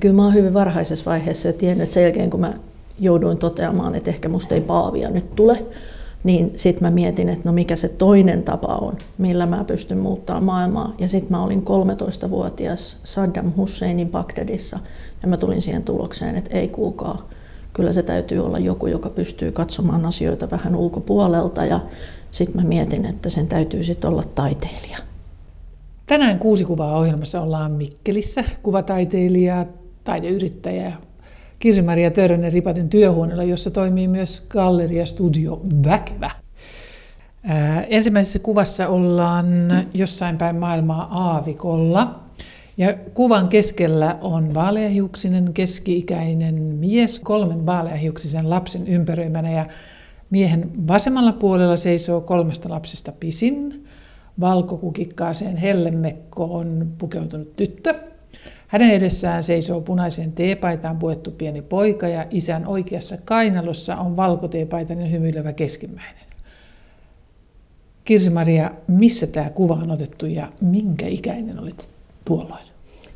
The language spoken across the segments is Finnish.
Kyllä mä oon hyvin varhaisessa vaiheessa jo tiennyt, että sen jälkeen kun mä jouduin toteamaan, että ehkä musta ei paavia nyt tule, niin sitten mä mietin, että no mikä se toinen tapa on, millä mä pystyn muuttaa maailmaa. Ja sitten mä olin 13-vuotias Saddam Husseinin Bagdadissa ja mä tulin siihen tulokseen, että ei kuulkaa, kyllä se täytyy olla joku, joka pystyy katsomaan asioita vähän ulkopuolelta ja sitten mä mietin, että sen täytyy sitten olla taiteilija. Tänään kuusi kuvaa ohjelmassa ollaan Mikkelissä. Kuvataiteilija, taideyrittäjä Kirsi-Maria Törönen Ripaten työhuoneella, jossa toimii myös galleria Studio Väkevä. Ää, ensimmäisessä kuvassa ollaan jossain päin maailmaa aavikolla. Ja kuvan keskellä on vaaleahiuksinen keski-ikäinen mies kolmen vaaleahiuksisen lapsen ympäröimänä ja miehen vasemmalla puolella seisoo kolmesta lapsesta pisin. Valkokukikkaaseen hellemekkoon pukeutunut tyttö. Hänen edessään seisoo punaisen teepaitaan puettu pieni poika ja isän oikeassa kainalossa on valkoteepaitainen hymyilevä keskimmäinen. Kirsi-Maria, missä tämä kuva on otettu ja minkä ikäinen olit tuolloin?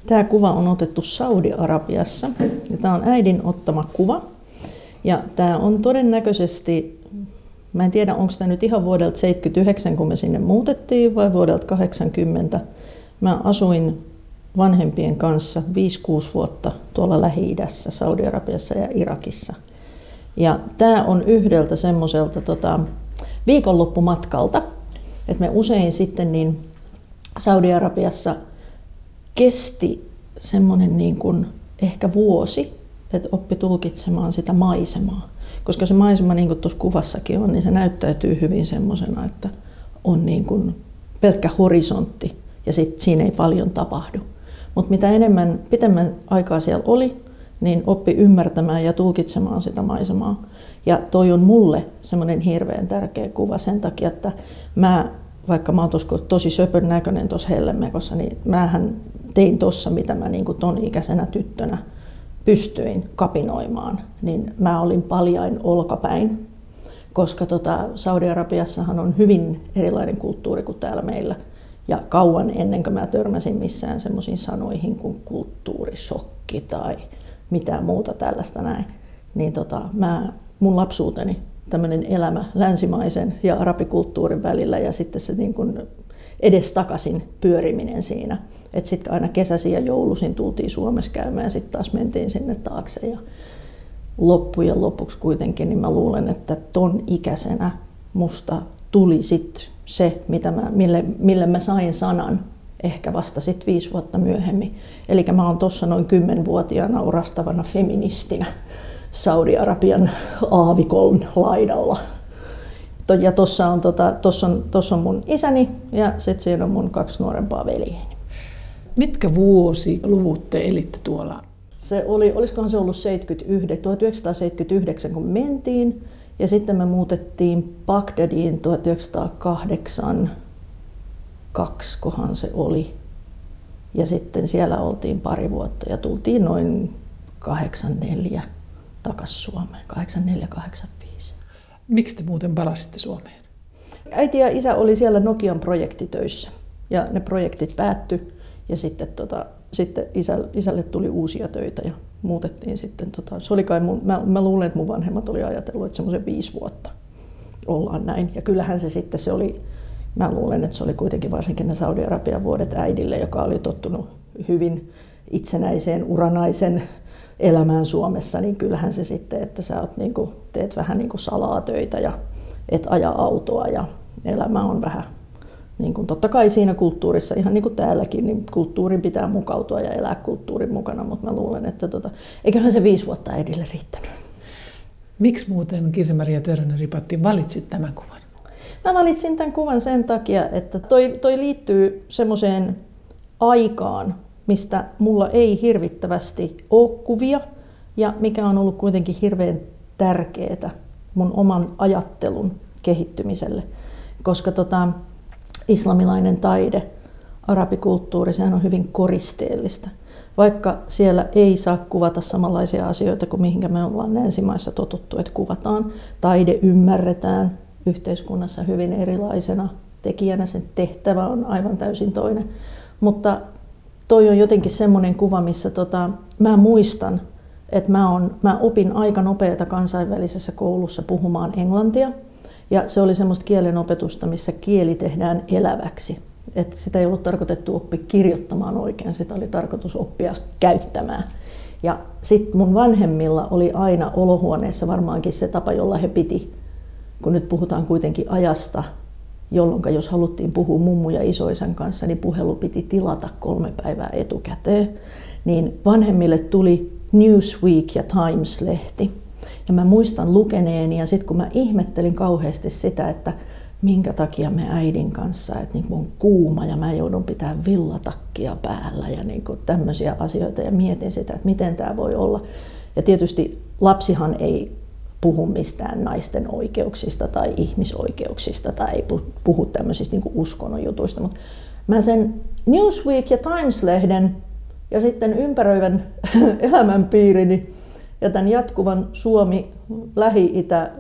Tämä kuva on otettu Saudi-Arabiassa ja tämä on äidin ottama kuva. Ja tämä on todennäköisesti, mä en tiedä onko tämä nyt ihan vuodelta 79 kun me sinne muutettiin vai vuodelta 80. Mä asuin vanhempien kanssa 5-6 vuotta tuolla Lähi-idässä, Saudi-Arabiassa ja Irakissa. Ja tämä on yhdeltä semmoiselta tota, viikonloppumatkalta, että me usein sitten niin Saudi-Arabiassa kesti semmoinen niin kuin ehkä vuosi, että oppi tulkitsemaan sitä maisemaa. Koska se maisema, niin kuin tuossa kuvassakin on, niin se näyttäytyy hyvin semmoisena, että on niin kuin pelkkä horisontti ja sitten siinä ei paljon tapahdu. Mutta mitä enemmän, pitemmän aikaa siellä oli, niin oppi ymmärtämään ja tulkitsemaan sitä maisemaa. Ja toi on mulle semmoinen hirveän tärkeä kuva sen takia, että mä, vaikka mä oon tosi söpön näköinen tuossa hellemekossa, niin mähän tein tuossa, mitä mä niin ton ikäisenä tyttönä pystyin kapinoimaan, niin mä olin paljain olkapäin, koska tota, Saudi-Arabiassahan on hyvin erilainen kulttuuri kuin täällä meillä – ja kauan ennen kuin mä törmäsin missään semmoisiin sanoihin kuin kulttuurisokki tai mitään muuta tällaista näin, niin tota, mä, mun lapsuuteni tämmöinen elämä länsimaisen ja arabikulttuurin välillä ja sitten se niin kuin edestakaisin pyöriminen siinä. Että sitten aina kesäisin ja joulusin tultiin Suomessa käymään ja sitten taas mentiin sinne taakse. Ja loppujen lopuksi kuitenkin, niin mä luulen, että ton ikäisenä musta tuli sitten se, mitä mä, mille, mille mä sain sanan ehkä vasta sitten viisi vuotta myöhemmin. Eli mä oon tuossa noin kymmenvuotiaana urastavana feministinä Saudi-Arabian aavikon laidalla. Ja tuossa on, tota, tossa on, tossa on mun isäni ja sitten siinä on mun kaksi nuorempaa veljeeni. Mitkä vuosiluvut te elitte tuolla? Se oli, olisikohan se ollut 79, 1979, kun mentiin. Ja sitten me muutettiin Bagdadiin 1908, kohan se oli. Ja sitten siellä oltiin pari vuotta ja tultiin noin 84 takaisin Suomeen, 84-85. Miksi te muuten palasitte Suomeen? Äiti ja isä oli siellä Nokian projektitöissä ja ne projektit päättyi ja sitten, tota, sitten isä, isälle tuli uusia töitä ja muutettiin sitten. Tota, se oli kai mun, mä, mä luulen, että mun vanhemmat oli ajatellut, että semmoisen viisi vuotta ollaan näin. Ja kyllähän se sitten se oli, mä luulen, että se oli kuitenkin varsinkin ne Saudi-Arabian vuodet äidille, joka oli tottunut hyvin itsenäiseen uranaisen elämään Suomessa, niin kyllähän se sitten, että sä oot, niin kuin, teet vähän niin kuin salaa töitä ja et aja autoa ja elämä on vähän niin kuin totta kai siinä kulttuurissa, ihan niin kuin täälläkin, niin kulttuurin pitää mukautua ja elää kulttuurin mukana, mutta mä luulen, että tota, eiköhän se viisi vuotta äidille riittänyt. Miksi muuten Kirsi-Maria Törönen-Ripatti valitsit tämän kuvan? Mä valitsin tämän kuvan sen takia, että toi, toi liittyy semmoiseen aikaan, mistä mulla ei hirvittävästi ole kuvia ja mikä on ollut kuitenkin hirveän tärkeää mun oman ajattelun kehittymiselle. Koska tota, islamilainen taide, arabikulttuuri, sehän on hyvin koristeellista. Vaikka siellä ei saa kuvata samanlaisia asioita kuin mihinkä me ollaan länsimaissa totuttu, että kuvataan. Taide ymmärretään yhteiskunnassa hyvin erilaisena tekijänä, sen tehtävä on aivan täysin toinen. Mutta toi on jotenkin semmoinen kuva, missä tota, mä muistan, että mä, on, mä opin aika nopeata kansainvälisessä koulussa puhumaan englantia. Ja se oli semmoista kielen opetusta, missä kieli tehdään eläväksi. Et sitä ei ollut tarkoitettu oppia kirjoittamaan oikein, sitä oli tarkoitus oppia käyttämään. Ja sitten mun vanhemmilla oli aina olohuoneessa varmaankin se tapa, jolla he piti, kun nyt puhutaan kuitenkin ajasta, jolloin jos haluttiin puhua mummu ja isoisän kanssa, niin puhelu piti tilata kolme päivää etukäteen. Niin vanhemmille tuli Newsweek ja Times-lehti. Ja mä muistan lukeneeni ja sitten kun mä ihmettelin kauheasti sitä, että minkä takia me äidin kanssa, että niin on kuuma ja mä joudun pitää villatakkia päällä ja niin tämmöisiä asioita ja mietin sitä, että miten tämä voi olla. Ja tietysti lapsihan ei puhu mistään naisten oikeuksista tai ihmisoikeuksista tai ei puhu tämmöisistä niin uskonnon jutuista, mutta mä sen Newsweek ja Times-lehden ja sitten ympäröivän elämänpiirini ja tämän jatkuvan Suomi-Lähi-Itä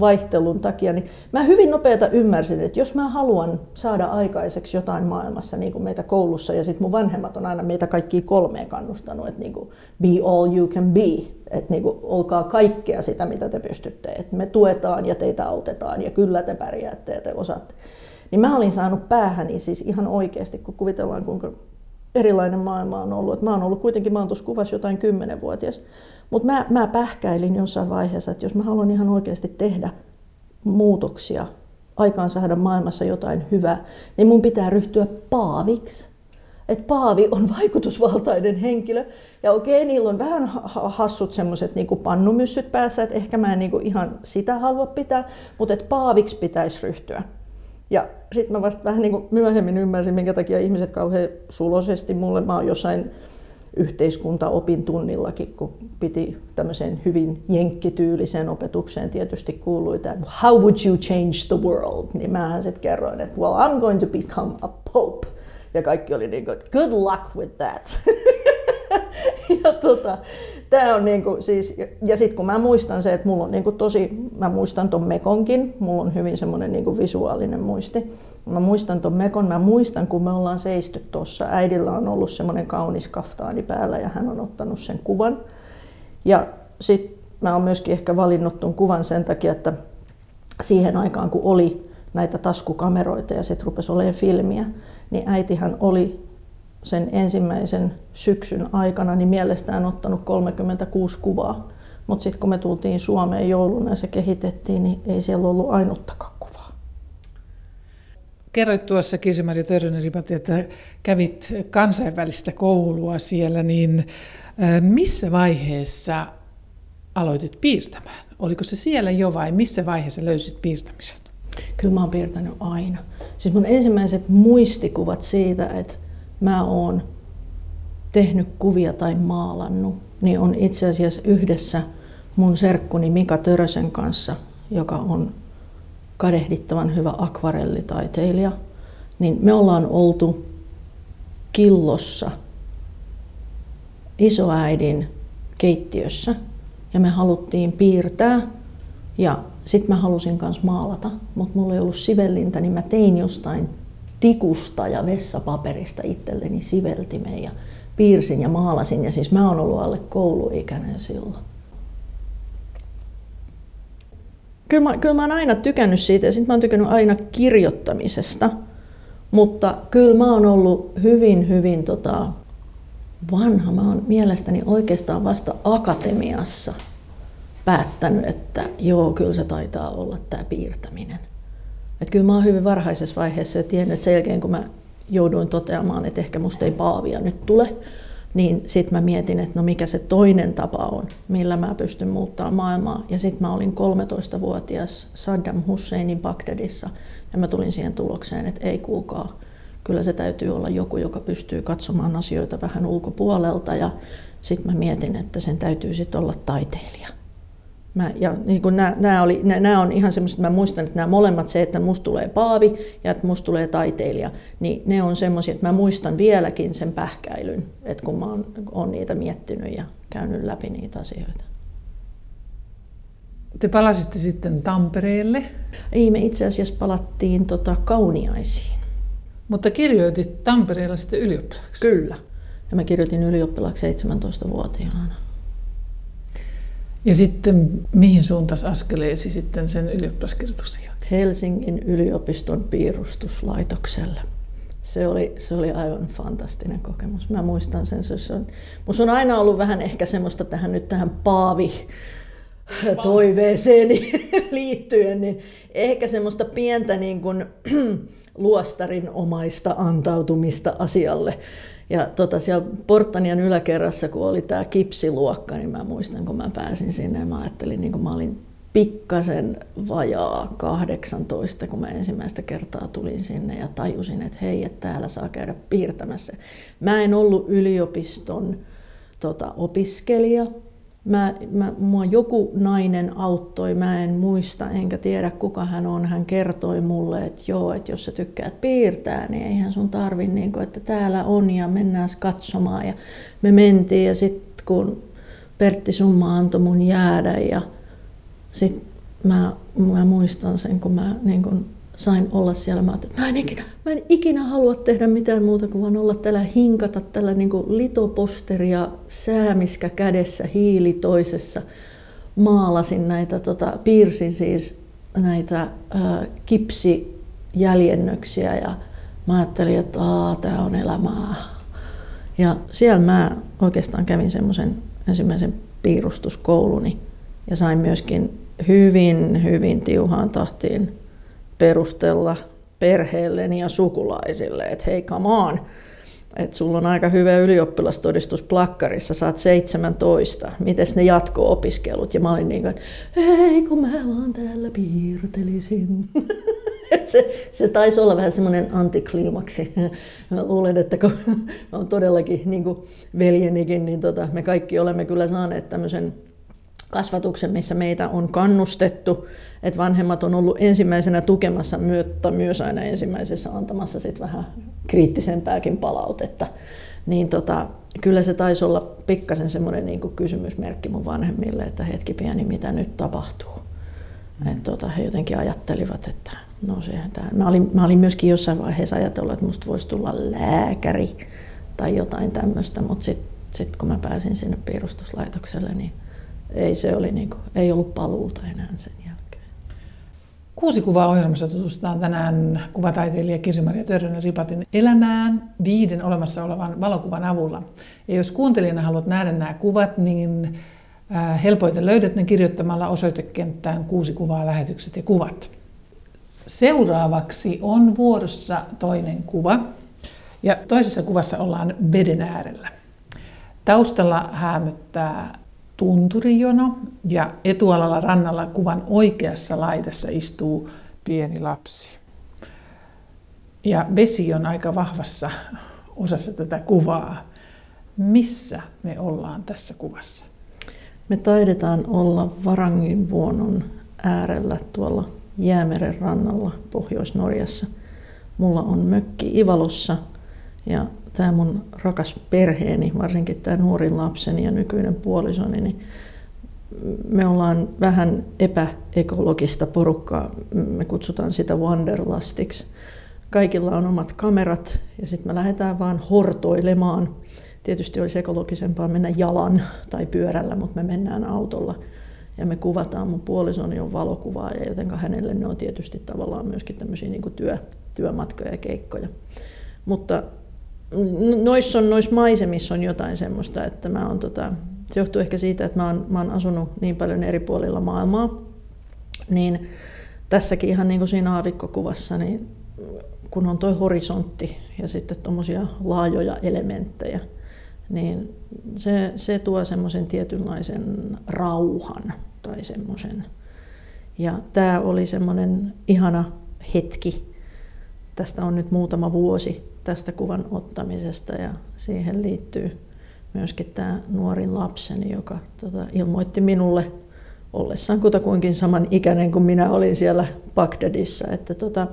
vaihtelun takia, niin mä hyvin nopeata ymmärsin, että jos mä haluan saada aikaiseksi jotain maailmassa, niin kuin meitä koulussa, ja sitten mun vanhemmat on aina meitä kaikki kolmeen kannustanut, että niin kuin be all you can be, että niin kuin olkaa kaikkea sitä, mitä te pystytte, että me tuetaan ja teitä autetaan, ja kyllä te pärjäätte ja te osaatte. Niin mä olin saanut päähäni siis ihan oikeasti, kun kuvitellaan kuinka erilainen maailma on ollut. Et mä oon ollut kuitenkin, mä oon tuossa kuvassa jotain kymmenenvuotias. Mutta mä, mä pähkäilin jossain vaiheessa, että jos mä haluan ihan oikeasti tehdä muutoksia, aikaan saada maailmassa jotain hyvää, niin mun pitää ryhtyä paaviksi. Että paavi on vaikutusvaltainen henkilö. Ja okei, niillä on vähän hassut semmoiset niin pannumyssyt päässä, että ehkä mä en niin ihan sitä halua pitää, mutta että paaviksi pitäisi ryhtyä. Ja sitten mä vasta vähän niin myöhemmin ymmärsin, minkä takia ihmiset kauhean sulosesti mulle, mä oon jossain yhteiskuntaopin tunnillakin, kun piti tämmöiseen hyvin jenkkityyliseen opetukseen tietysti kuului että how would you change the world, niin mähän sitten kerroin, että well I'm going to become a pope. Ja kaikki oli niin kuin, good luck with that. ja tota, tää on niinku siis, ja sitten kun mä muistan se, että mulla on niinku tosi, mä muistan ton mekonkin, mulla on hyvin semmoinen niinku visuaalinen muisti. Mä muistan ton mekon, mä muistan kun me ollaan seisty tuossa, äidillä on ollut semmoinen kaunis kaftaani päällä ja hän on ottanut sen kuvan. Ja sitten mä oon myöskin ehkä valinnut ton kuvan sen takia, että siihen aikaan kun oli näitä taskukameroita ja sitten rupesi olemaan filmiä, niin äitihän oli sen ensimmäisen syksyn aikana niin mielestään ottanut 36 kuvaa. Mutta sitten kun me tultiin Suomeen jouluna ja se kehitettiin, niin ei siellä ollut ainuttakaan. Kerroit tuossa Kirsi-Maria törönen että kävit kansainvälistä koulua siellä, niin missä vaiheessa aloitit piirtämään? Oliko se siellä jo vai missä vaiheessa löysit piirtämisen? Kyllä mä oon piirtänyt aina. Siis mun ensimmäiset muistikuvat siitä, että mä oon tehnyt kuvia tai maalannut, niin on itse asiassa yhdessä mun serkkuni Mika Törösen kanssa, joka on kadehdittavan hyvä akvarellitaiteilija, niin me ollaan oltu killossa isoäidin keittiössä ja me haluttiin piirtää ja sitten mä halusin myös maalata, mutta mulla ei ollut sivellintä, niin mä tein jostain tikusta ja vessapaperista itselleni siveltimeen ja piirsin ja maalasin. Ja siis mä oon ollut alle kouluikäinen silloin. Kyllä mä, kyllä mä oon aina tykännyt siitä ja sitten mä oon tykännyt aina kirjoittamisesta. Mutta kyllä mä oon ollut hyvin, hyvin tota, vanha. Mä oon mielestäni oikeastaan vasta akatemiassa päättänyt, että joo, kyllä se taitaa olla tämä piirtäminen. Et kyllä mä oon hyvin varhaisessa vaiheessa jo tiennyt, että sen jälkeen kun mä jouduin toteamaan, että ehkä musta ei paavia nyt tule, niin sitten mä mietin, että no mikä se toinen tapa on, millä mä pystyn muuttaa maailmaa. Ja sitten mä olin 13-vuotias Saddam Husseinin Bagdadissa ja mä tulin siihen tulokseen, että ei kuulkaa, kyllä se täytyy olla joku, joka pystyy katsomaan asioita vähän ulkopuolelta ja sitten mä mietin, että sen täytyy sitten olla taiteilija. Mä, ja niin kun nämä, nämä, oli, nämä, on ihan semmoiset, mä muistan, että nämä molemmat, se, että musta tulee paavi ja että musta tulee taiteilija, niin ne on semmoisia, että mä muistan vieläkin sen pähkäilyn, että kun mä oon, oon niitä miettinyt ja käynyt läpi niitä asioita. Te palasitte sitten Tampereelle? Ei, me itse asiassa palattiin tota, Kauniaisiin. Mutta kirjoitit Tampereella sitten ylioppilaksi? Kyllä. Ja mä kirjoitin ylioppilaaksi 17-vuotiaana. Ja sitten mihin suuntaisi askeleesi sitten sen ylioppilaskirjoituksen jälkeen? Helsingin yliopiston piirustuslaitokselle. Se oli, se oli aivan fantastinen kokemus. Mä muistan sen. Se on, musta on aina ollut vähän ehkä semmoista tähän nyt tähän paavi toiveeseeni liittyen, niin ehkä semmoista pientä niin kuin, luostarinomaista antautumista asialle. Ja tota, siellä Portanian yläkerrassa, kun oli tämä kipsiluokka, niin mä muistan, kun mä pääsin sinne ja mä ajattelin, niin kun mä olin pikkasen vajaa 18, kun mä ensimmäistä kertaa tulin sinne ja tajusin, että hei, että täällä saa käydä piirtämässä. Mä en ollut yliopiston tota, opiskelija, Mä, mä, mua joku nainen auttoi, mä en muista enkä tiedä kuka hän on. Hän kertoi mulle, että joo, että jos sä tykkäät piirtää, niin eihän sun tarvi, niin kuin, että täällä on ja mennään katsomaan. Ja me mentiin ja sitten kun Pertti Summa antoi mun jäädä ja sitten mä, mä muistan sen, kun mä niin kun sain olla siellä. Mä että mä en, ikinä, mä en ikinä halua tehdä mitään muuta kuin vaan olla tällä hinkata tällä niin litoposteria säämiskä kädessä, hiili toisessa. Maalasin näitä, tota, piirsin siis näitä ää, kipsijäljennöksiä ja mä ajattelin, että tämä on elämää. Ja siellä mä oikeastaan kävin semmoisen ensimmäisen piirustuskouluni ja sain myöskin hyvin, hyvin tiuhaan tahtiin perustella perheelleni ja sukulaisille, että hei, come on, että sulla on aika hyvä ylioppilastodistus plakkarissa, saat 17, miten ne jatko-opiskelut? Ja mä olin niin kuin, että hei, kun mä vaan täällä piirtelisin. Et se, se taisi olla vähän semmoinen antikliimaksi. Mä luulen, että kun oon todellakin niin kuin veljenikin, niin tota, me kaikki olemme kyllä saaneet tämmöisen kasvatuksen, missä meitä on kannustettu, että vanhemmat on ollut ensimmäisenä tukemassa, mutta myös aina ensimmäisessä antamassa sit vähän kriittisempääkin palautetta. Niin tota, kyllä se taisi olla pikkasen semmoinen niin kysymysmerkki mun vanhemmille, että hetki pieni, mitä nyt tapahtuu. Mm. Et tota, he jotenkin ajattelivat, että no sehän tämä. Mä olin, mä olin myöskin jossain vaiheessa ajatellut, että musta voisi tulla lääkäri tai jotain tämmöistä, mutta sitten sit kun mä pääsin sinne piirustuslaitokselle, niin ei se oli niin kuin, ei ollut paluuta enää sen. Kuusi kuvaa ohjelmassa tutustutaan tänään kuvataiteilija Kirsi-Maria Törrönen Ripatin elämään viiden olemassa olevan valokuvan avulla. Ja jos kuuntelijana haluat nähdä nämä kuvat, niin äh, helpoiten löydät ne kirjoittamalla osoitekenttään kuusi kuvaa, lähetykset ja kuvat. Seuraavaksi on vuorossa toinen kuva. Ja toisessa kuvassa ollaan veden äärellä. Taustalla häämöttää tunturijono ja etualalla rannalla kuvan oikeassa laidassa istuu pieni lapsi. Ja vesi on aika vahvassa osassa tätä kuvaa. Missä me ollaan tässä kuvassa? Me taidetaan olla Varangin vuonon äärellä tuolla Jäämeren rannalla Pohjois-Norjassa. Mulla on mökki Ivalossa ja tämä mun rakas perheeni, varsinkin tämä nuorin lapseni ja nykyinen puolisoni, niin me ollaan vähän epäekologista porukkaa. Me kutsutaan sitä wanderlastiksi. Kaikilla on omat kamerat ja sitten me lähdetään vaan hortoilemaan. Tietysti olisi ekologisempaa mennä jalan tai pyörällä, mutta me mennään autolla ja me kuvataan. Mun puolisoni on valokuvaaja, joten hänelle ne on tietysti tavallaan myöskin tämmöisiä niin työ, työmatkoja ja keikkoja. Mutta noissa on, noissa maisemissa on jotain semmoista, että mä oon tota, se johtuu ehkä siitä, että mä oon, mä oon asunut niin paljon eri puolilla maailmaa, niin tässäkin ihan niin kuin siinä aavikkokuvassa, niin kun on tuo horisontti ja sitten tuommoisia laajoja elementtejä, niin se, se tuo semmoisen tietynlaisen rauhan tai semmoisen. Ja tämä oli semmoinen ihana hetki. Tästä on nyt muutama vuosi tästä kuvan ottamisesta ja siihen liittyy myöskin tämä nuorin lapseni, joka tota, ilmoitti minulle ollessaan kutakuinkin saman ikäinen kuin minä olin siellä Bagdadissa, että tota,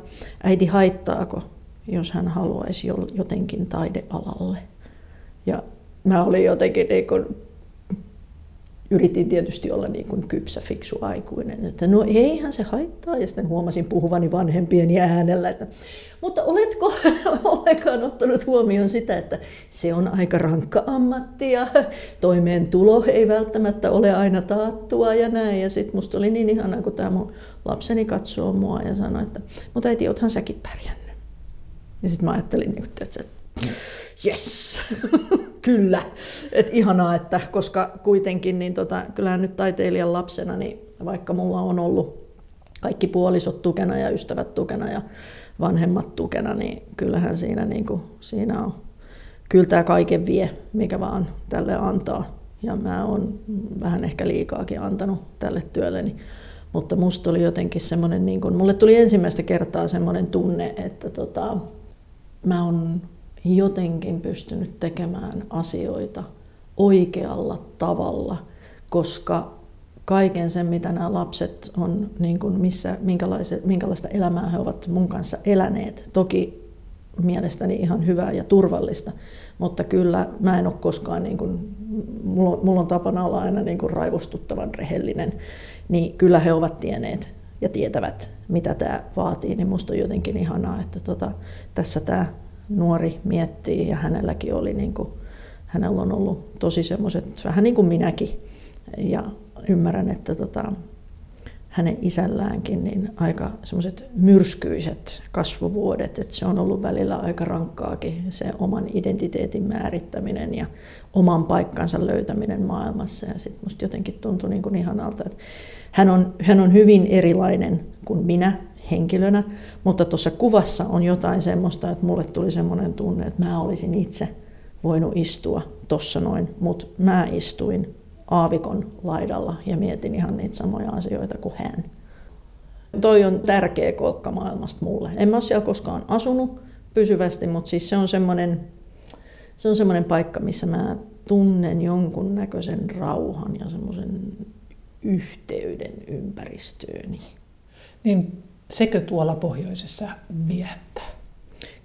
äiti haittaako, jos hän haluaisi jotenkin taidealalle. Ja mä olin jotenkin niin kuin yritin tietysti olla niin kuin kypsä, fiksu aikuinen, että no eihän se haittaa. Ja sitten huomasin puhuvani vanhempien äänellä, että mutta oletko ollenkaan ottanut huomioon sitä, että se on aika rankka ammatti ja toimeentulo ei välttämättä ole aina taattua ja näin. Ja sitten musta oli niin ihanaa, kun tämä mun lapseni katsoo mua ja sanoi, että mutta äiti, oothan säkin pärjännyt. Ja sitten mä ajattelin, niin että yes, kyllä. Et ihanaa, että koska kuitenkin, niin tota, kyllähän nyt taiteilijan lapsena, niin vaikka mulla on ollut kaikki puolisot tukena ja ystävät tukena ja vanhemmat tukena, niin kyllähän siinä, niin kuin, siinä on, kyllä tämä kaiken vie, mikä vaan tälle antaa. Ja mä oon vähän ehkä liikaakin antanut tälle työlleni. Mutta musta oli jotenkin semmoinen, niin kuin, mulle tuli ensimmäistä kertaa semmoinen tunne, että tota, mä oon jotenkin pystynyt tekemään asioita oikealla tavalla, koska kaiken sen, mitä nämä lapset on, niin kuin missä, minkälaista elämää he ovat mun kanssa eläneet. Toki mielestäni ihan hyvää ja turvallista, mutta kyllä mä en ole koskaan, niin kuin, mulla, on, mulla on tapana olla aina niin kuin raivostuttavan rehellinen, niin kyllä he ovat tienneet ja tietävät, mitä tämä vaatii, niin musta on jotenkin ihanaa, että tota, tässä tämä nuori miettii ja hänelläkin oli, niin kuin, hänellä on ollut tosi semmoiset, vähän niin kuin minäkin, ja ymmärrän, että tota, hänen isälläänkin niin aika semmoiset myrskyiset kasvuvuodet, että se on ollut välillä aika rankkaakin se oman identiteetin määrittäminen ja oman paikkansa löytäminen maailmassa. Ja sitten musta jotenkin tuntui niin kuin ihanalta, että hän on, hän on hyvin erilainen kuin minä henkilönä, mutta tuossa kuvassa on jotain semmoista, että mulle tuli semmoinen tunne, että mä olisin itse voinut istua tuossa noin, mutta mä istuin aavikon laidalla ja mietin ihan niitä samoja asioita kuin hän. Toi on tärkeä kolkka maailmasta mulle. En mä ole siellä koskaan asunut pysyvästi, mutta siis se on semmoinen, se on semmoinen paikka, missä mä tunnen jonkun näköisen rauhan ja semmoisen yhteyden ympäristööni. Niin sekö tuolla pohjoisessa viehättää?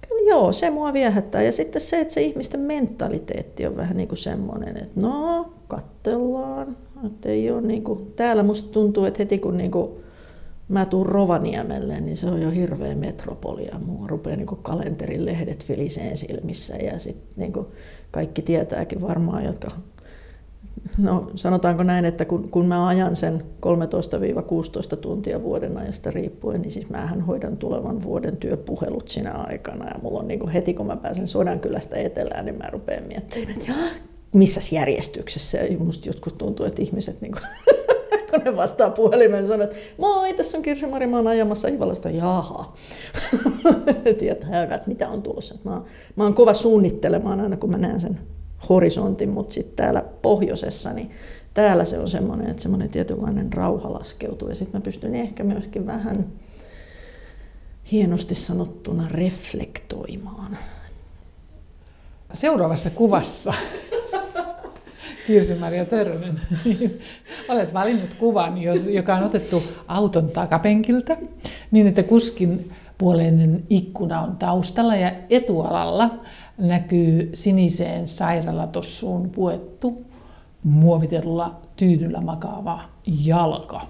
Kyllä joo, se mua viehättää. Ja sitten se, että se ihmisten mentaliteetti on vähän niin kuin semmoinen, että no, kattellaan. Että ei ole niin kuin, täällä musta tuntuu, että heti kun niin kuin mä tuun Rovaniemelle, niin se on jo hirveä metropolia. Mua rupeaa niin kalenterin lehdet filiseen silmissä ja sitten niin kaikki tietääkin varmaan, jotka No sanotaanko näin, että kun, kun mä ajan sen 13-16 tuntia vuoden ajasta riippuen, niin siis mähän hoidan tulevan vuoden työpuhelut sinä aikana. Ja mulla on niin kuin heti kun mä pääsen Sodankylästä etelään, niin mä rupean miettimään, että missä järjestyksessä. Ja musta joskus tuntuu, että ihmiset niin kuin, kun ne vastaa puhelimeen, sanoo, että moi, tässä on Kirsi Mari, mä oon ajamassa Ivalasta. Jaha. Tietää, mitä on tulossa. Mä, mä oon kova suunnittelemaan aina, kun mä näen sen horisontin, mutta sitten täällä pohjoisessa, niin täällä se on semmoinen, että semmoinen tietynlainen rauha laskeutuu. Ja sitten mä pystyn ehkä myöskin vähän hienosti sanottuna reflektoimaan. Seuraavassa kuvassa Kirsi-Maria Törnen, niin olet valinnut kuvan, joka on otettu auton takapenkiltä, niin että kuskin puoleinen ikkuna on taustalla ja etualalla näkyy siniseen sairaalatossuun puettu muovitellulla tyydyllä makaava jalka.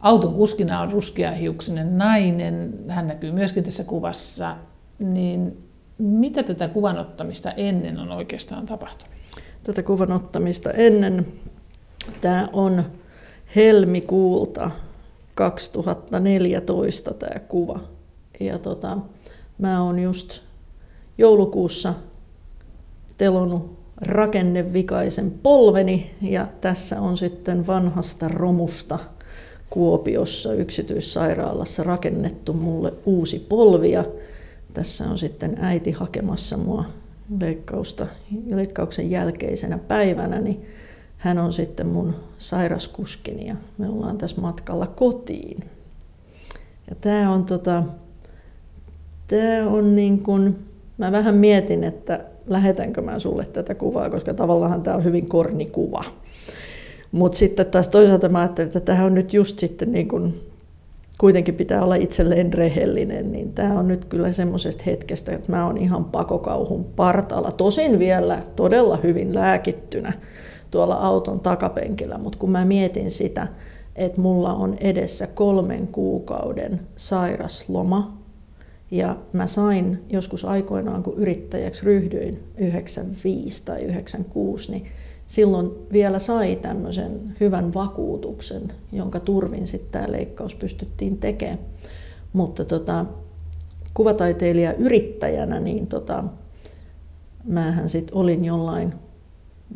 Auton kuskina on ruskeahiuksinen nainen, hän näkyy myöskin tässä kuvassa. Niin mitä tätä kuvanottamista ennen on oikeastaan tapahtunut? Tätä kuvanottamista ennen tämä on helmikuulta 2014 tämä kuva. Ja tota, mä oon just joulukuussa telonut rakennevikaisen polveni ja tässä on sitten vanhasta romusta Kuopiossa yksityissairaalassa rakennettu mulle uusi polvi ja tässä on sitten äiti hakemassa mua leikkausta, leikkauksen jälkeisenä päivänä, niin hän on sitten mun sairaskuskini ja me ollaan tässä matkalla kotiin. Ja tämä on, tota, tää on niin kuin, Mä vähän mietin, että lähetänkö mä sulle tätä kuvaa, koska tavallaan tämä on hyvin kornikuva. Mutta sitten taas toisaalta mä ajattelin, että tähän on nyt just sitten niin kun, kuitenkin pitää olla itselleen rehellinen, niin tämä on nyt kyllä semmoisesta hetkestä, että mä oon ihan pakokauhun partalla. Tosin vielä todella hyvin lääkittynä tuolla auton takapenkillä, mutta kun mä mietin sitä, että mulla on edessä kolmen kuukauden sairasloma, ja mä sain joskus aikoinaan, kun yrittäjäksi ryhdyin 95 tai 96, niin silloin vielä sai tämmöisen hyvän vakuutuksen, jonka turvin sitten tämä leikkaus pystyttiin tekemään. Mutta tota, kuvataiteilija yrittäjänä, niin tota, mähän sitten olin jollain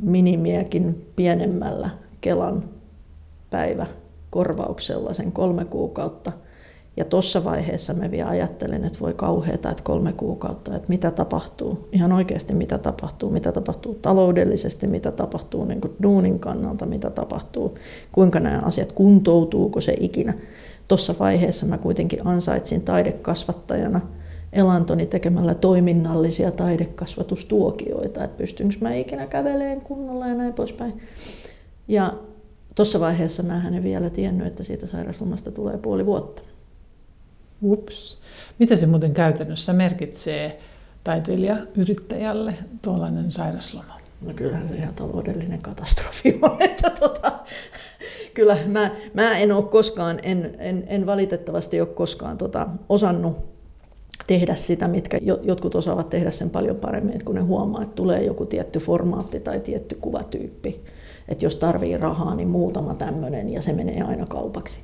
minimiäkin pienemmällä Kelan päivä korvauksella sen kolme kuukautta – ja tuossa vaiheessa mä vielä ajattelin, että voi kauheata, että kolme kuukautta, että mitä tapahtuu, ihan oikeasti mitä tapahtuu, mitä tapahtuu taloudellisesti, mitä tapahtuu niin kuin duunin kannalta, mitä tapahtuu, kuinka nämä asiat kuntoutuuko se ikinä. Tuossa vaiheessa mä kuitenkin ansaitsin taidekasvattajana elantoni tekemällä toiminnallisia taidekasvatustuokioita, että pystynkö mä ikinä käveleen kunnolla ja näin poispäin. Ja tuossa vaiheessa mä en vielä tiennyt, että siitä sairauslomasta tulee puoli vuotta. Ups. Mitä se muuten käytännössä merkitsee taiteilijayrittäjälle tuollainen sairasloma? No kyllähän se ihan taloudellinen katastrofi on. Että tota, kyllä mä, mä en ole koskaan, en, en, en valitettavasti ole koskaan tota, osannut tehdä sitä, mitkä jotkut osaavat tehdä sen paljon paremmin, kun ne huomaa, että tulee joku tietty formaatti tai tietty kuvatyyppi. Että jos tarvii rahaa, niin muutama tämmöinen ja se menee aina kaupaksi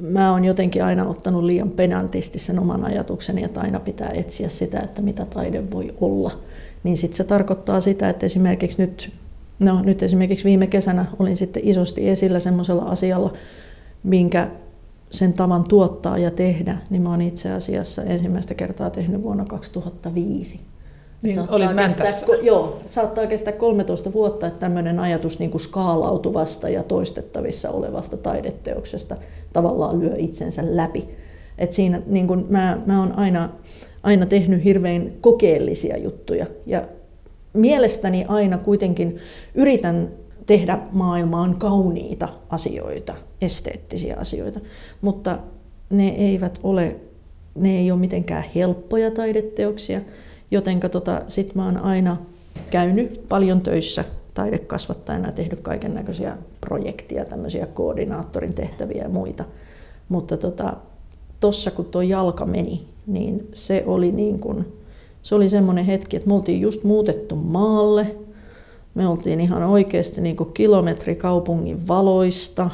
mä oon jotenkin aina ottanut liian penantisti sen oman ajatukseni, että aina pitää etsiä sitä, että mitä taide voi olla. Niin sitten se tarkoittaa sitä, että esimerkiksi nyt, no nyt esimerkiksi viime kesänä olin sitten isosti esillä semmoisella asialla, minkä sen tavan tuottaa ja tehdä, niin mä oon itse asiassa ensimmäistä kertaa tehnyt vuonna 2005. Niin, olit kestää, joo, saattaa kestää 13 vuotta, että tämmöinen ajatus niin kuin skaalautuvasta ja toistettavissa olevasta taideteoksesta tavallaan lyö itsensä läpi. Et siinä niin kuin mä, mä oon aina, aina tehnyt hirveän kokeellisia juttuja. Ja mielestäni aina kuitenkin yritän tehdä maailmaan kauniita asioita, esteettisiä asioita, mutta ne eivät ole, ne ei ole mitenkään helppoja taideteoksia – Jotenka tota, sit mä oon aina käynyt paljon töissä taidekasvattajana ja tehnyt kaiken näköisiä projekteja, tämmöisiä koordinaattorin tehtäviä ja muita. Mutta tota, tossa kun tuo jalka meni, niin se oli niin kuin, se oli semmoinen hetki, että me oltiin just muutettu maalle. Me oltiin ihan oikeasti niin kilometri kaupungin valoista.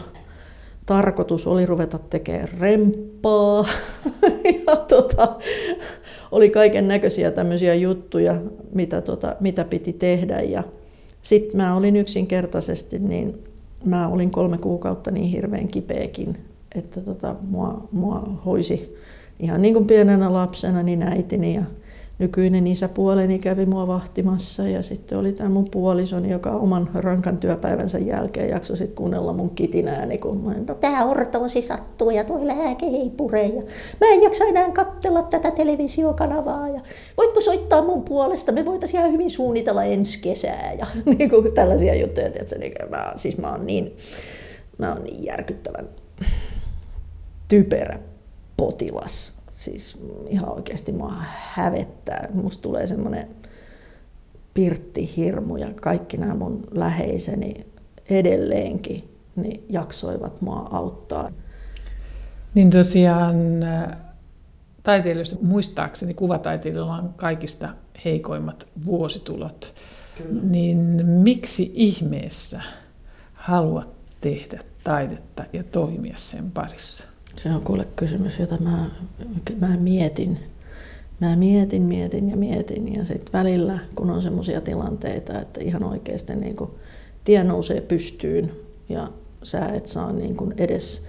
Tarkoitus oli ruveta tekemään remppaa. ja tota, oli kaiken näköisiä tämmöisiä juttuja, mitä, tota, mitä piti tehdä. Ja sitten mä olin yksinkertaisesti, niin mä olin kolme kuukautta niin hirveän kipeäkin, että tota, mua, mua hoisi ihan niin kuin pienenä lapsena niin äitini ja nykyinen isäpuoleni kävi mua vahtimassa ja sitten oli tämä mun puolisoni, joka oman rankan työpäivänsä jälkeen jaksoi sitten kuunnella mun kitinääni, kun mä no, tämä ortoosi sattuu ja tuo lääke ei pure ja mä en jaksa enää katsella tätä televisiokanavaa ja voitko soittaa mun puolesta, me voitaisiin ihan hyvin suunnitella ensi kesää ja niin kuin tällaisia juttuja, tiedätkö, niin mä, siis mä oon niin, mä oon niin järkyttävän typerä potilas Siis ihan oikeasti mua hävettää. Musta tulee semmoinen pirttihirmu ja kaikki nämä mun läheiseni edelleenkin niin jaksoivat mua auttaa. Niin tosiaan äh, taiteilijoista muistaakseni kuvataiteilijoilla on kaikista heikoimmat vuositulot. Kyllä. Niin miksi ihmeessä haluat tehdä taidetta ja toimia sen parissa? Se on kuule kysymys, jota mä, mä mietin. Mä mietin, mietin ja mietin ja sitten välillä, kun on semmoisia tilanteita, että ihan oikeasti niin kuin tie nousee pystyyn ja sä et saa niin kuin edes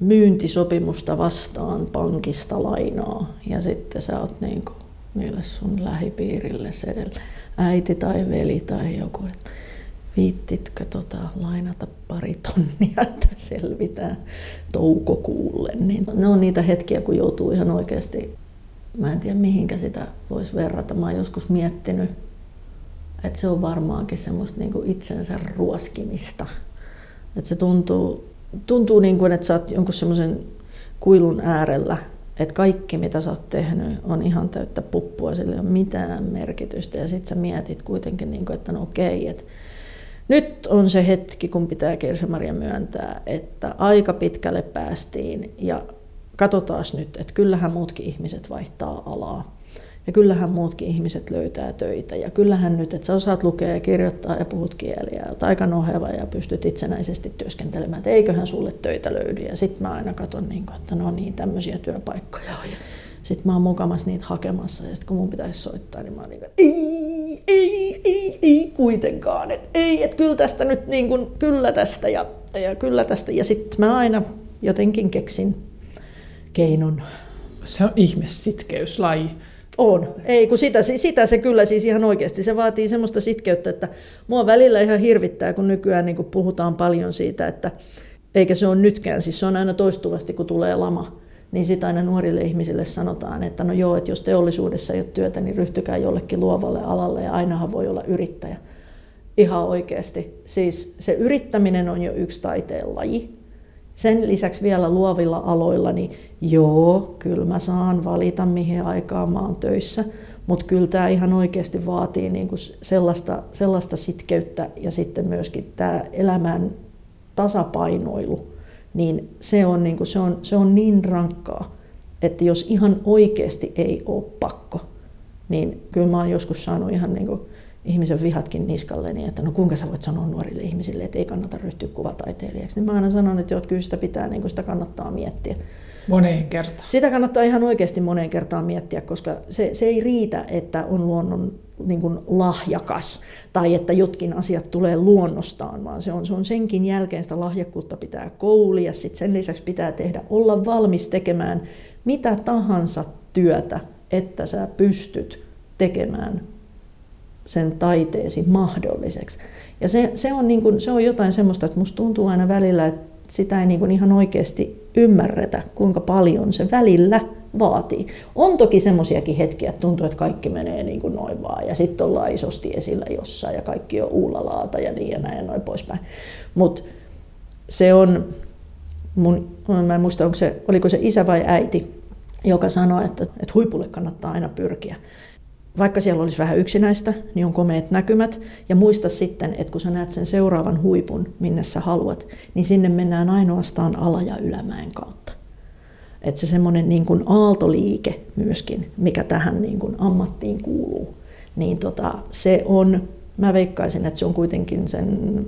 myyntisopimusta vastaan pankista lainaa ja sitten sä oot niin kuin niille sun lähipiirille äiti tai veli tai joku. Että viittitkö tota, lainata pari tonnia, että selvitään toukokuulle. Niin ne on niitä hetkiä, kun joutuu ihan oikeasti, mä en tiedä mihinkä sitä voisi verrata. Mä oon joskus miettinyt, että se on varmaankin semmoista niin kuin itsensä ruoskimista. Että se tuntuu, tuntuu niin kuin, että sä oot jonkun semmoisen kuilun äärellä, että kaikki mitä sä oot tehnyt on ihan täyttä puppua, sillä ei ole mitään merkitystä. Ja sitten sä mietit kuitenkin, niin kuin, että no okei, että nyt on se hetki, kun pitää Kirsi-Maria myöntää, että aika pitkälle päästiin ja katsotaan nyt, että kyllähän muutkin ihmiset vaihtaa alaa. Ja kyllähän muutkin ihmiset löytää töitä. Ja kyllähän nyt, että sä osaat lukea ja kirjoittaa ja puhut kieliä, ja aika noheva ja pystyt itsenäisesti työskentelemään, että eiköhän sulle töitä löydy. Ja sitten mä aina katson, niin että no niin, tämmöisiä työpaikkoja on. Sitten mä oon mukamas niitä hakemassa ja sitten kun mun pitäisi soittaa, niin mä oon niin kuin, ei, ei, ei, ei kuitenkaan. Että ei, että kyllä tästä nyt niin kuin, kyllä tästä ja, ja kyllä tästä. Ja sitten mä aina jotenkin keksin keinon. Se on ihme sitkeyslaji. On. Ei, kun sitä, sitä se kyllä siis ihan oikeasti. Se vaatii semmoista sitkeyttä, että mua välillä ihan hirvittää, kun nykyään niin kun puhutaan paljon siitä, että eikä se ole nytkään, siis se on aina toistuvasti, kun tulee lama, niin sitä aina nuorille ihmisille sanotaan, että no joo, että jos teollisuudessa ei ole työtä, niin ryhtykää jollekin luovalle alalle ja ainahan voi olla yrittäjä. Ihan oikeasti. Siis se yrittäminen on jo yksi taiteen laji. Sen lisäksi vielä luovilla aloilla, niin joo, kyllä mä saan valita mihin aikaan mä oon töissä, mutta kyllä tämä ihan oikeasti vaatii niinku sellaista, sellaista sitkeyttä ja sitten myöskin tämä elämän tasapainoilu, niin se on, niinku, se, on, se on niin rankkaa, että jos ihan oikeasti ei ole pakko, niin kyllä mä oon joskus saanut ihan niinku ihmisen vihatkin niskalle, niin että no kuinka sä voit sanoa nuorille ihmisille, että ei kannata ryhtyä kuvataiteilijaksi. Niin mä aina sanon, että joo, kyllä sitä pitää, niin sitä kannattaa miettiä. Moneen kertaan. Sitä kannattaa ihan oikeasti moneen kertaan miettiä, koska se, se ei riitä, että on luonnon niin kuin lahjakas tai että jotkin asiat tulee luonnostaan, vaan se on, se on senkin jälkeen sitä lahjakkuutta pitää koulia. Sitten sen lisäksi pitää tehdä, olla valmis tekemään mitä tahansa työtä, että sä pystyt tekemään sen taiteesi mahdolliseksi. Ja se, se, on, niin kuin, se on jotain semmoista, että musta tuntuu aina välillä, että sitä ei niin kuin ihan oikeasti ymmärretä, kuinka paljon se välillä vaatii. On toki semmoisiakin hetkiä, että tuntuu, että kaikki menee niin kuin noin vaan, ja sitten ollaan isosti esillä jossain, ja kaikki on uulalaata ja niin ja näin ja noin poispäin. Mutta se on, mun, mä en muista, onko se, oliko se isä vai äiti, joka sanoi, että, että huipulle kannattaa aina pyrkiä vaikka siellä olisi vähän yksinäistä, niin on komeet näkymät. Ja muista sitten, että kun sä näet sen seuraavan huipun, minne sä haluat, niin sinne mennään ainoastaan ala- ja ylämäen kautta. Että se semmoinen niin kuin aaltoliike myöskin, mikä tähän niin kuin ammattiin kuuluu, niin tota, se on, mä veikkaisin, että se on kuitenkin sen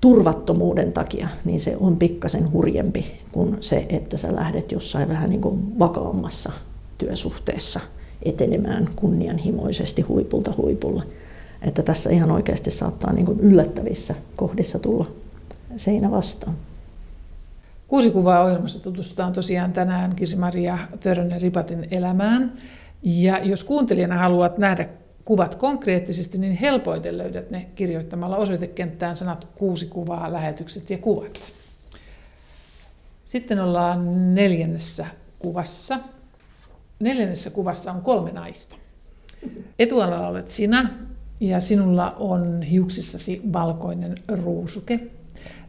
turvattomuuden takia, niin se on pikkasen hurjempi kuin se, että sä lähdet jossain vähän niin kuin vakaammassa työsuhteessa – etenemään kunnianhimoisesti huipulta huipulle. Että tässä ihan oikeasti saattaa niin kuin yllättävissä kohdissa tulla seinä vastaan. Kuusi kuvaa ohjelmassa tutustutaan tosiaan tänään Kisi-Maria Törönen Ripatin elämään. Ja jos kuuntelijana haluat nähdä kuvat konkreettisesti, niin helpoiten löydät ne kirjoittamalla osoitekenttään sanat kuusi kuvaa, lähetykset ja kuvat. Sitten ollaan neljännessä kuvassa. Neljännessä kuvassa on kolme naista. Etualalla olet sinä ja sinulla on hiuksissasi valkoinen ruusuke.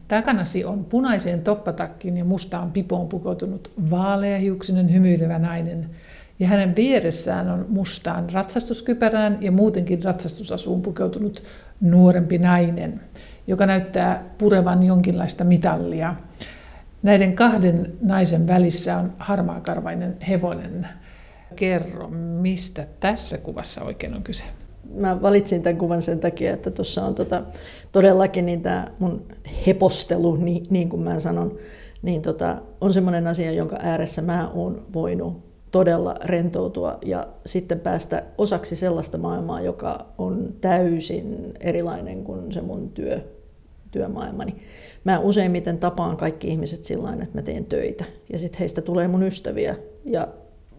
Takanasi on punaiseen toppatakkiin ja mustaan pipoon pukeutunut vaaleahiuksinen hymyilevä nainen. Ja hänen vieressään on mustaan ratsastuskypärään ja muutenkin ratsastusasuun pukeutunut nuorempi nainen, joka näyttää purevan jonkinlaista mitallia. Näiden kahden naisen välissä on harmaakarvainen hevonen kerro, mistä tässä kuvassa oikein on kyse? Mä valitsin tämän kuvan sen takia, että tuossa on tota, todellakin niin tämä mun hepostelu, niin, niin kuin mä sanon, niin tota, on semmoinen asia, jonka ääressä mä oon voinut todella rentoutua ja sitten päästä osaksi sellaista maailmaa, joka on täysin erilainen kuin se mun työ, työmaailmani. Mä useimmiten tapaan kaikki ihmiset sillä että mä teen töitä ja sitten heistä tulee mun ystäviä ja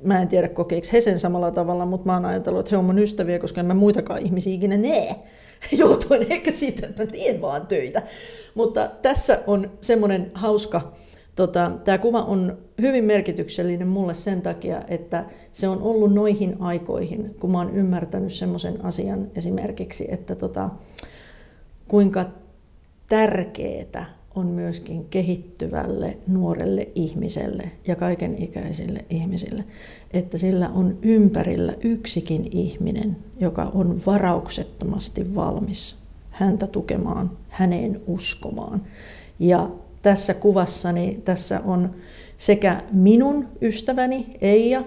mä en tiedä kokeeko he sen samalla tavalla, mutta mä oon ajatellut, että he on mun ystäviä, koska en mä muitakaan ihmisiä ikinä näe. Johtuen ehkä siitä, että mä teen vaan töitä. Mutta tässä on semmoinen hauska, tota, tämä kuva on hyvin merkityksellinen mulle sen takia, että se on ollut noihin aikoihin, kun mä oon ymmärtänyt semmoisen asian esimerkiksi, että tota, kuinka tärkeää on myöskin kehittyvälle nuorelle ihmiselle ja kaikenikäisille ihmisille, että sillä on ympärillä yksikin ihminen, joka on varauksettomasti valmis häntä tukemaan, häneen uskomaan. Ja tässä kuvassani tässä on sekä minun ystäväni Eija,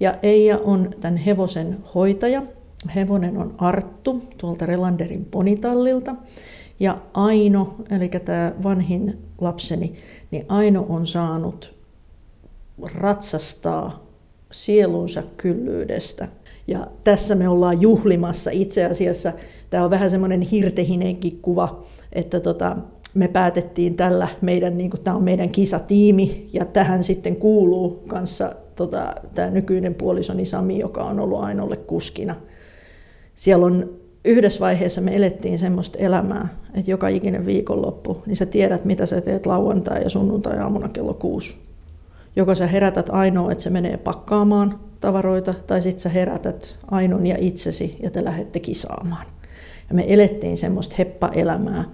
ja Eija on tämän hevosen hoitaja. Hevonen on Arttu tuolta Relanderin ponitallilta. Ja Aino, eli tämä vanhin lapseni, niin Aino on saanut ratsastaa sielunsa kyllyydestä. Ja tässä me ollaan juhlimassa itse asiassa. Tämä on vähän semmoinen hirtehinenkin kuva, että tota, me päätettiin tällä meidän, niin kuin, tämä on meidän kisatiimi, ja tähän sitten kuuluu kanssa tota, tämä nykyinen puolisoni Sami, joka on ollut Ainolle kuskina. Siellä on yhdessä vaiheessa me elettiin semmoista elämää, että joka ikinen viikonloppu, niin sä tiedät, mitä sä teet lauantai- ja sunnuntai-aamuna kello kuusi. Joko sä herätät ainoa, että se menee pakkaamaan tavaroita, tai sitten sä herätät ainon ja itsesi, ja te lähdette kisaamaan. Ja me elettiin semmoista heppa-elämää,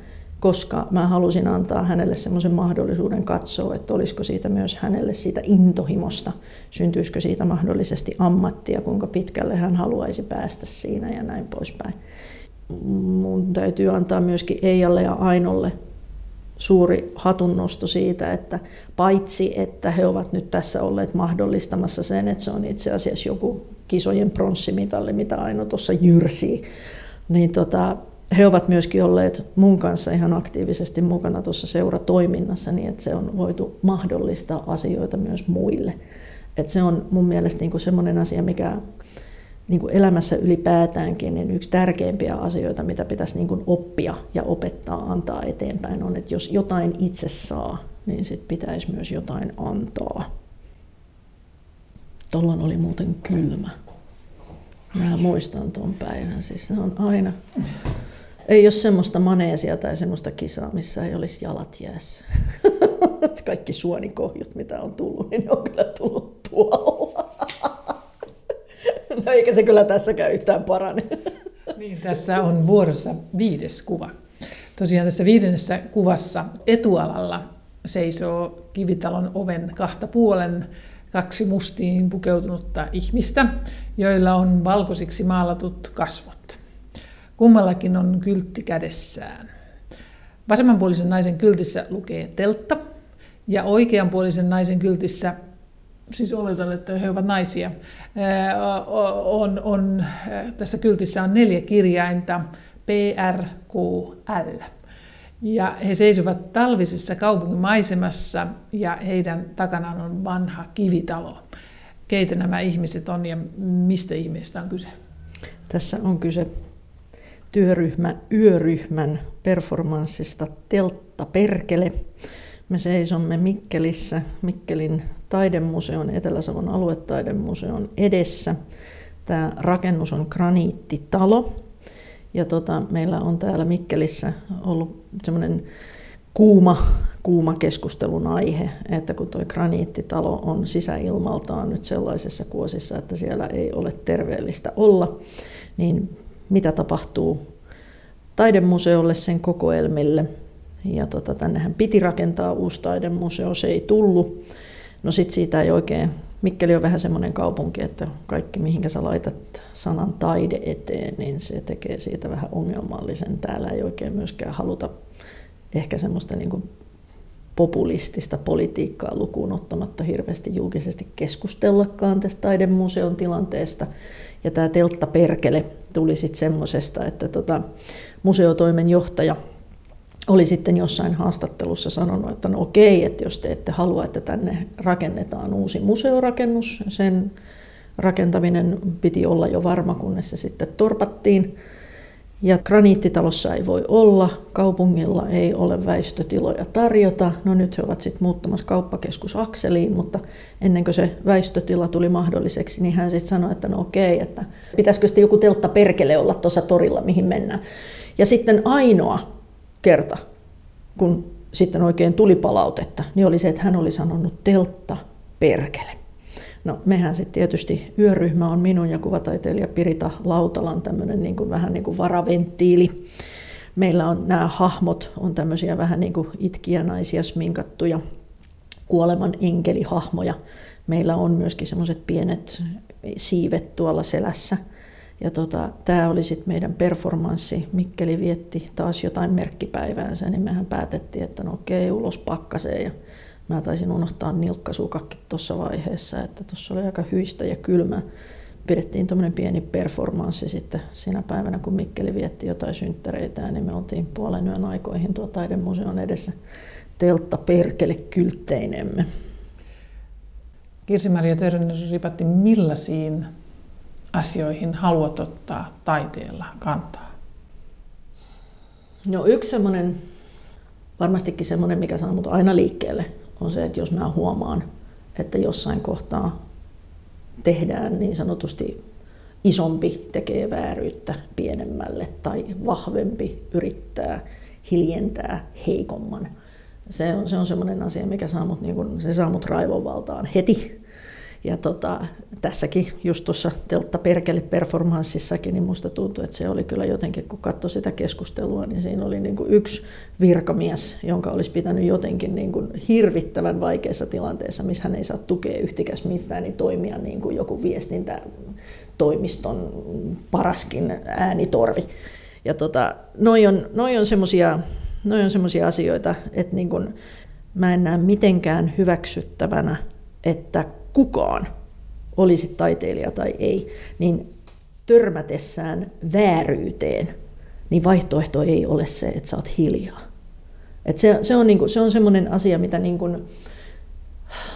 koska mä halusin antaa hänelle semmoisen mahdollisuuden katsoa, että olisiko siitä myös hänelle siitä intohimosta, syntyisikö siitä mahdollisesti ammattia, kuinka pitkälle hän haluaisi päästä siinä ja näin poispäin. Mun täytyy antaa myöskin Eijalle ja Ainolle suuri hatunnosto siitä, että paitsi että he ovat nyt tässä olleet mahdollistamassa sen, että se on itse asiassa joku kisojen pronssimitalli, mitä Aino tuossa jyrsii, niin tota, he ovat myöskin olleet mun kanssa ihan aktiivisesti mukana tuossa seuratoiminnassa niin, että se on voitu mahdollistaa asioita myös muille. Et se on mun mielestä niinku semmoinen asia, mikä niinku elämässä ylipäätäänkin niin yksi tärkeimpiä asioita, mitä pitäisi niinku oppia ja opettaa antaa eteenpäin, on, että jos jotain itse saa, niin sit pitäisi myös jotain antaa. Tuolloin oli muuten kylmä. Mä muistan tuon päivän. Siis se on aina, ei ole semmoista maneesia tai semmoista kisaa, missä ei olisi jalat jäässä. Kaikki suonikohjut, mitä on tullut, niin ne on kyllä tullut tuolla. No eikä se kyllä tässäkään yhtään parane. Niin, tässä on vuorossa viides kuva. Tosiaan tässä viidennessä kuvassa etualalla seisoo kivitalon oven kahta puolen kaksi mustiin pukeutunutta ihmistä, joilla on valkoisiksi maalatut kasvot. Kummallakin on kyltti kädessään. Vasemmanpuolisen naisen kyltissä lukee teltta ja oikeanpuolisen naisen kyltissä, siis oletan, että he ovat naisia, on, on, tässä kyltissä on neljä kirjainta, L. Ja he seisovat talvisessa kaupungin maisemassa ja heidän takanaan on vanha kivitalo. Keitä nämä ihmiset on ja mistä ihmeestä on kyse? Tässä on kyse työryhmä Yöryhmän performanssista Teltta Perkele. Me seisomme Mikkelissä, Mikkelin taidemuseon, Etelä-Savon aluetaidemuseon edessä. Tämä rakennus on graniittitalo. Ja tota, meillä on täällä Mikkelissä ollut semmoinen kuuma, kuuma keskustelun aihe, että kun tuo graniittitalo on sisäilmaltaan nyt sellaisessa kuosissa, että siellä ei ole terveellistä olla, niin mitä tapahtuu taidemuseolle, sen kokoelmille. Ja tota, tännehän piti rakentaa uusi taidemuseo, se ei tullut. No sitten siitä ei oikein, Mikkeli on vähän semmoinen kaupunki, että kaikki mihinkä sä laitat sanan taide eteen, niin se tekee siitä vähän ongelmallisen. Täällä ei oikein myöskään haluta ehkä semmoista niin kuin populistista politiikkaa lukuun ottamatta hirveästi julkisesti keskustellakaan tästä taidemuseon tilanteesta. Ja tämä teltta perkele tuli sitten semmoisesta, että tota, museotoimen johtaja oli sitten jossain haastattelussa sanonut, että no okei, että jos te ette halua, että tänne rakennetaan uusi museorakennus, sen rakentaminen piti olla jo varma, kunnes se sitten torpattiin. Ja graniittitalossa ei voi olla, kaupungilla ei ole väistötiloja tarjota. No nyt he ovat sitten muuttamassa kauppakeskus Akseliin, mutta ennen kuin se väistötila tuli mahdolliseksi, niin hän sitten sanoi, että no okei, että pitäisikö sitten joku teltta perkele olla tuossa torilla, mihin mennään. Ja sitten ainoa kerta, kun sitten oikein tuli palautetta, niin oli se, että hän oli sanonut teltta perkele. No mehän sitten tietysti yöryhmä on minun ja kuvataiteilija Pirita Lautalan tämmöinen niin kuin, vähän niin kuin varaventtiili. Meillä on nämä hahmot, on tämmöisiä vähän niin kuin itkiä naisia sminkattuja kuoleman enkelihahmoja. Meillä on myöskin semmoiset pienet siivet tuolla selässä. Ja tota, tämä oli sitten meidän performanssi. Mikkeli vietti taas jotain merkkipäiväänsä, niin mehän päätettiin, että no okei, ulos pakkaseen. Ja mä taisin unohtaa nilkkasukakki tuossa vaiheessa, että tuossa oli aika hyistä ja kylmä. Pidettiin tuommoinen pieni performanssi sitten siinä päivänä, kun Mikkeli vietti jotain synttäreitä, niin me oltiin puolen yön aikoihin tuo taidemuseon edessä teltta perkele kyltteinemme. Kirsi-Maria Törnen ripatti, millaisiin asioihin haluat ottaa taiteella kantaa? No yksi semmoinen, varmastikin semmoinen, mikä saa mut aina liikkeelle, on se, että jos mä huomaan, että jossain kohtaa tehdään niin sanotusti isompi tekee vääryyttä pienemmälle tai vahvempi yrittää hiljentää heikomman. Se on, se on semmoinen asia, mikä saa mut, niin kun, se saa mut raivovaltaan heti ja tota, tässäkin, just tuossa Teltta Perkele performanssissakin, niin musta tuntui, että se oli kyllä jotenkin, kun katsoi sitä keskustelua, niin siinä oli niin kuin yksi virkamies, jonka olisi pitänyt jotenkin niin kuin hirvittävän vaikeassa tilanteessa, missä hän ei saa tukea yhtikäs mistään, niin toimia niin kuin joku viestintätoimiston paraskin äänitorvi. Ja tota, noi on, noi on semmoisia semmoisia asioita, että niin kun mä en näe mitenkään hyväksyttävänä, että kukaan, olisi taiteilija tai ei, niin törmätessään vääryyteen, niin vaihtoehto ei ole se, että sä oot hiljaa. Et se, se, on niinku, se on semmoinen asia, mitä niinku,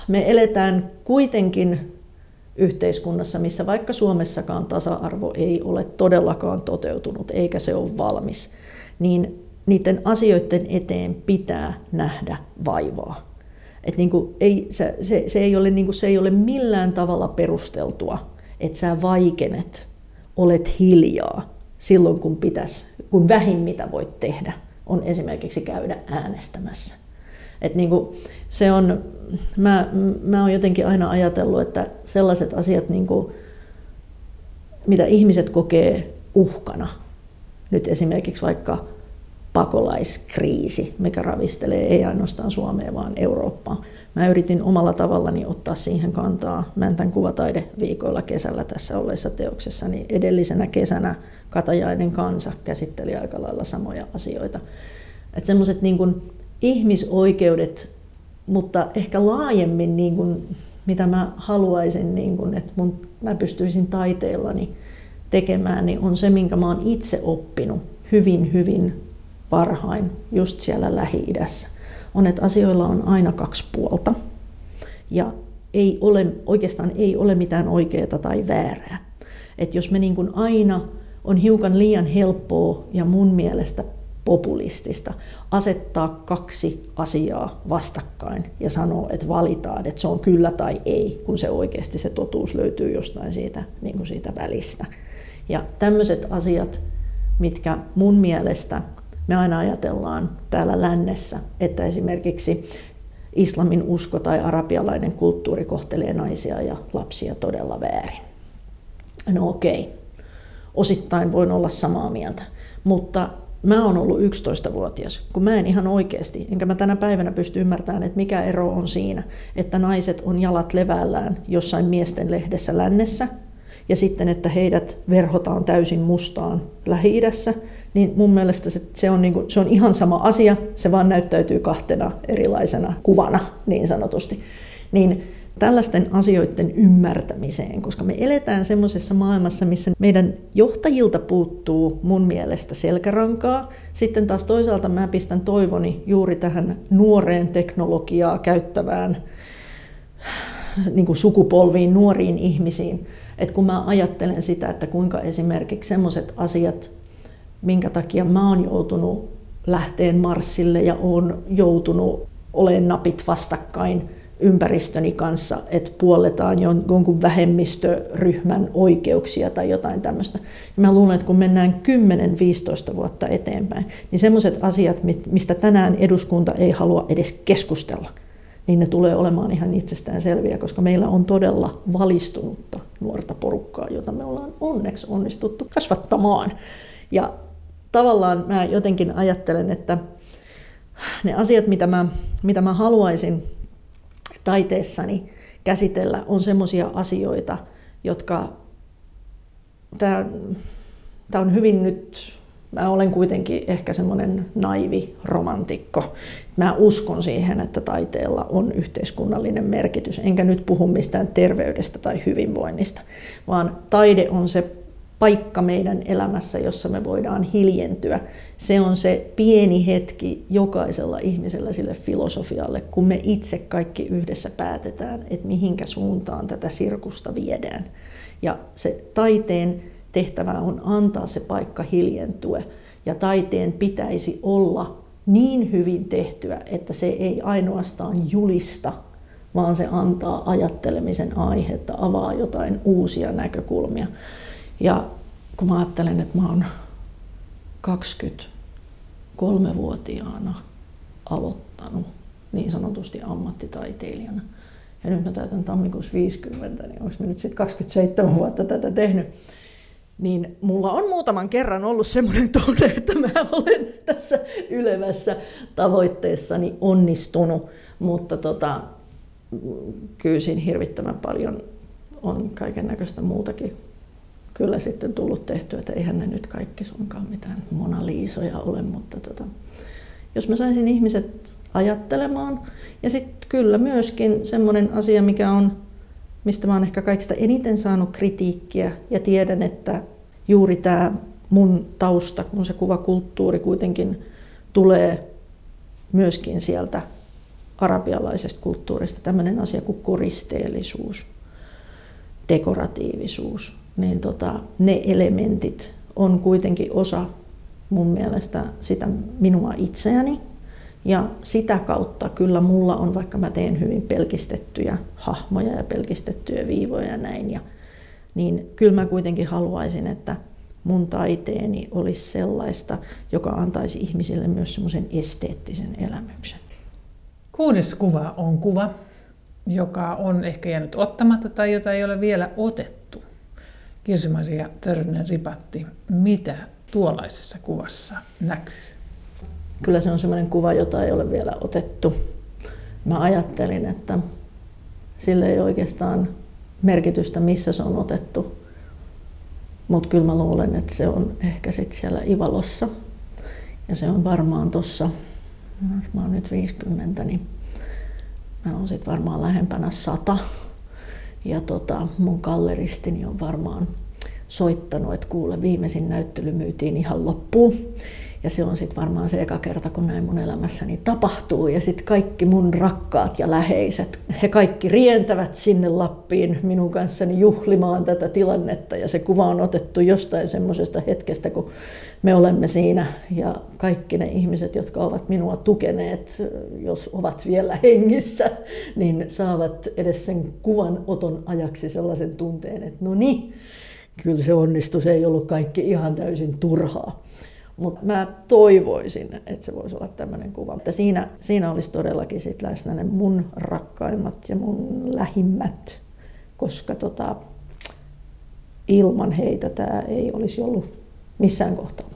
me eletään kuitenkin yhteiskunnassa, missä vaikka Suomessakaan tasa-arvo ei ole todellakaan toteutunut eikä se ole valmis, niin niiden asioiden eteen pitää nähdä vaivaa. Et niin ei, se, se, se, ei ole, niin kuin, se ei ole millään tavalla perusteltua, että sä vaikenet, olet hiljaa silloin, kun, pitäisi, kun vähin mitä voit tehdä on esimerkiksi käydä äänestämässä. Et niin kuin, se on, mä, mä oon jotenkin aina ajatellut, että sellaiset asiat, niin kuin, mitä ihmiset kokee uhkana, nyt esimerkiksi vaikka pakolaiskriisi, mikä ravistelee ei ainoastaan Suomea, vaan Eurooppaa. Mä yritin omalla tavallani ottaa siihen kantaa Mäntän kuvataideviikoilla kesällä tässä olleessa teoksessa, niin edellisenä kesänä Katajainen kansa käsitteli aika lailla samoja asioita. Että semmoiset niin ihmisoikeudet, mutta ehkä laajemmin niin kuin, mitä mä haluaisin, niin kuin, että mun, mä pystyisin taiteellani tekemään, niin on se, minkä mä oon itse oppinut hyvin, hyvin parhain just siellä Lähi-idässä, on, että asioilla on aina kaksi puolta. Ja ei ole, oikeastaan ei ole mitään oikeaa tai väärää. että jos me niin kuin aina on hiukan liian helppoa ja mun mielestä populistista asettaa kaksi asiaa vastakkain ja sanoa, että valitaan, että se on kyllä tai ei, kun se oikeasti se totuus löytyy jostain siitä, niin kuin siitä välistä. Ja tämmöiset asiat, mitkä mun mielestä me aina ajatellaan täällä lännessä, että esimerkiksi islamin usko tai arabialainen kulttuuri kohtelee naisia ja lapsia todella väärin. No okei, osittain voin olla samaa mieltä, mutta mä oon ollut 11-vuotias, kun mä en ihan oikeasti, enkä mä tänä päivänä pysty ymmärtämään, että mikä ero on siinä, että naiset on jalat levällään jossain miesten lehdessä lännessä, ja sitten, että heidät verhotaan täysin mustaan Lähi-idässä, niin mun mielestä se, se, on, niin kuin, se on ihan sama asia, se vaan näyttäytyy kahtena erilaisena kuvana niin sanotusti. Niin tällaisten asioiden ymmärtämiseen, koska me eletään semmoisessa maailmassa, missä meidän johtajilta puuttuu mun mielestä selkärankaa. Sitten taas toisaalta mä pistän toivoni juuri tähän nuoreen teknologiaa käyttävään niin kuin sukupolviin, nuoriin ihmisiin. Et kun mä ajattelen sitä, että kuinka esimerkiksi semmoiset asiat, minkä takia mä oon joutunut lähteen Marsille ja oon joutunut olemaan napit vastakkain ympäristöni kanssa, että puolletaan jonkun vähemmistöryhmän oikeuksia tai jotain tämmöistä. Ja mä luulen, että kun mennään 10-15 vuotta eteenpäin, niin semmoiset asiat, mistä tänään eduskunta ei halua edes keskustella, niin ne tulee olemaan ihan itsestään selviä, koska meillä on todella valistunutta nuorta porukkaa, jota me ollaan onneksi onnistuttu kasvattamaan. Ja tavallaan mä jotenkin ajattelen, että ne asiat, mitä mä, mitä mä haluaisin taiteessani käsitellä, on semmoisia asioita, jotka tämä, on hyvin nyt, mä olen kuitenkin ehkä semmoinen naivi romantikko. Mä uskon siihen, että taiteella on yhteiskunnallinen merkitys, enkä nyt puhu mistään terveydestä tai hyvinvoinnista, vaan taide on se paikka meidän elämässä, jossa me voidaan hiljentyä. Se on se pieni hetki jokaisella ihmisellä sille filosofialle, kun me itse kaikki yhdessä päätetään, että mihinkä suuntaan tätä sirkusta viedään. Ja se taiteen tehtävä on antaa se paikka hiljentyä. Ja taiteen pitäisi olla niin hyvin tehtyä, että se ei ainoastaan julista, vaan se antaa ajattelemisen aihetta, avaa jotain uusia näkökulmia. Ja kun mä ajattelen, että mä oon 23-vuotiaana aloittanut niin sanotusti ammattitaiteilijana. Ja nyt mä täytän tammikuussa 50, niin onko mä nyt sitten 27 vuotta tätä tehnyt. Niin mulla on muutaman kerran ollut semmoinen tunne, että mä olen tässä ylevässä tavoitteessani onnistunut. Mutta tota, kyllä siinä hirvittävän paljon on kaiken näköistä muutakin kyllä sitten tullut tehtyä, että eihän ne nyt kaikki suinkaan mitään Mona Liisoja ole, mutta tota, jos mä saisin ihmiset ajattelemaan. Ja sitten kyllä myöskin semmoinen asia, mikä on, mistä mä oon ehkä kaikista eniten saanut kritiikkiä ja tiedän, että juuri tämä mun tausta, kun se kuvakulttuuri kuitenkin tulee myöskin sieltä arabialaisesta kulttuurista, tämmöinen asia kuin koristeellisuus, dekoratiivisuus, niin tota, ne elementit on kuitenkin osa mun mielestä sitä minua itseäni. Ja sitä kautta kyllä mulla on, vaikka mä teen hyvin pelkistettyjä hahmoja ja pelkistettyjä viivoja ja näin, ja, niin kyllä mä kuitenkin haluaisin, että mun taiteeni olisi sellaista, joka antaisi ihmisille myös semmoisen esteettisen elämyksen. Kuudes kuva on kuva, joka on ehkä jäänyt ottamatta tai jota ei ole vielä otettu. Kirsi-Maria Törnen ripatti, mitä tuollaisessa kuvassa näkyy? Kyllä se on sellainen kuva, jota ei ole vielä otettu. Mä ajattelin, että sille ei oikeastaan merkitystä, missä se on otettu. Mutta kyllä mä luulen, että se on ehkä sitten siellä Ivalossa. Ja se on varmaan tuossa, jos mä oon nyt 50, niin mä oon sitten varmaan lähempänä 100 ja tota, mun galleristini on varmaan soittanut, että kuule, viimeisin näyttely myytiin ihan loppuun. Ja se on sitten varmaan se eka kerta, kun näin mun elämässäni tapahtuu. Ja sitten kaikki mun rakkaat ja läheiset, he kaikki rientävät sinne Lappiin minun kanssani juhlimaan tätä tilannetta. Ja se kuva on otettu jostain semmoisesta hetkestä, kun me olemme siinä. Ja kaikki ne ihmiset, jotka ovat minua tukeneet, jos ovat vielä hengissä, niin saavat edes sen kuvan oton ajaksi sellaisen tunteen, että no niin, kyllä se onnistui, se ei ollut kaikki ihan täysin turhaa. Mutta mä toivoisin, että se voisi olla tämmöinen kuva. Mutta siinä, siinä olisi todellakin sit läsnä ne mun rakkaimmat ja mun lähimmät, koska tota, ilman heitä tämä ei olisi ollut missään kohtaa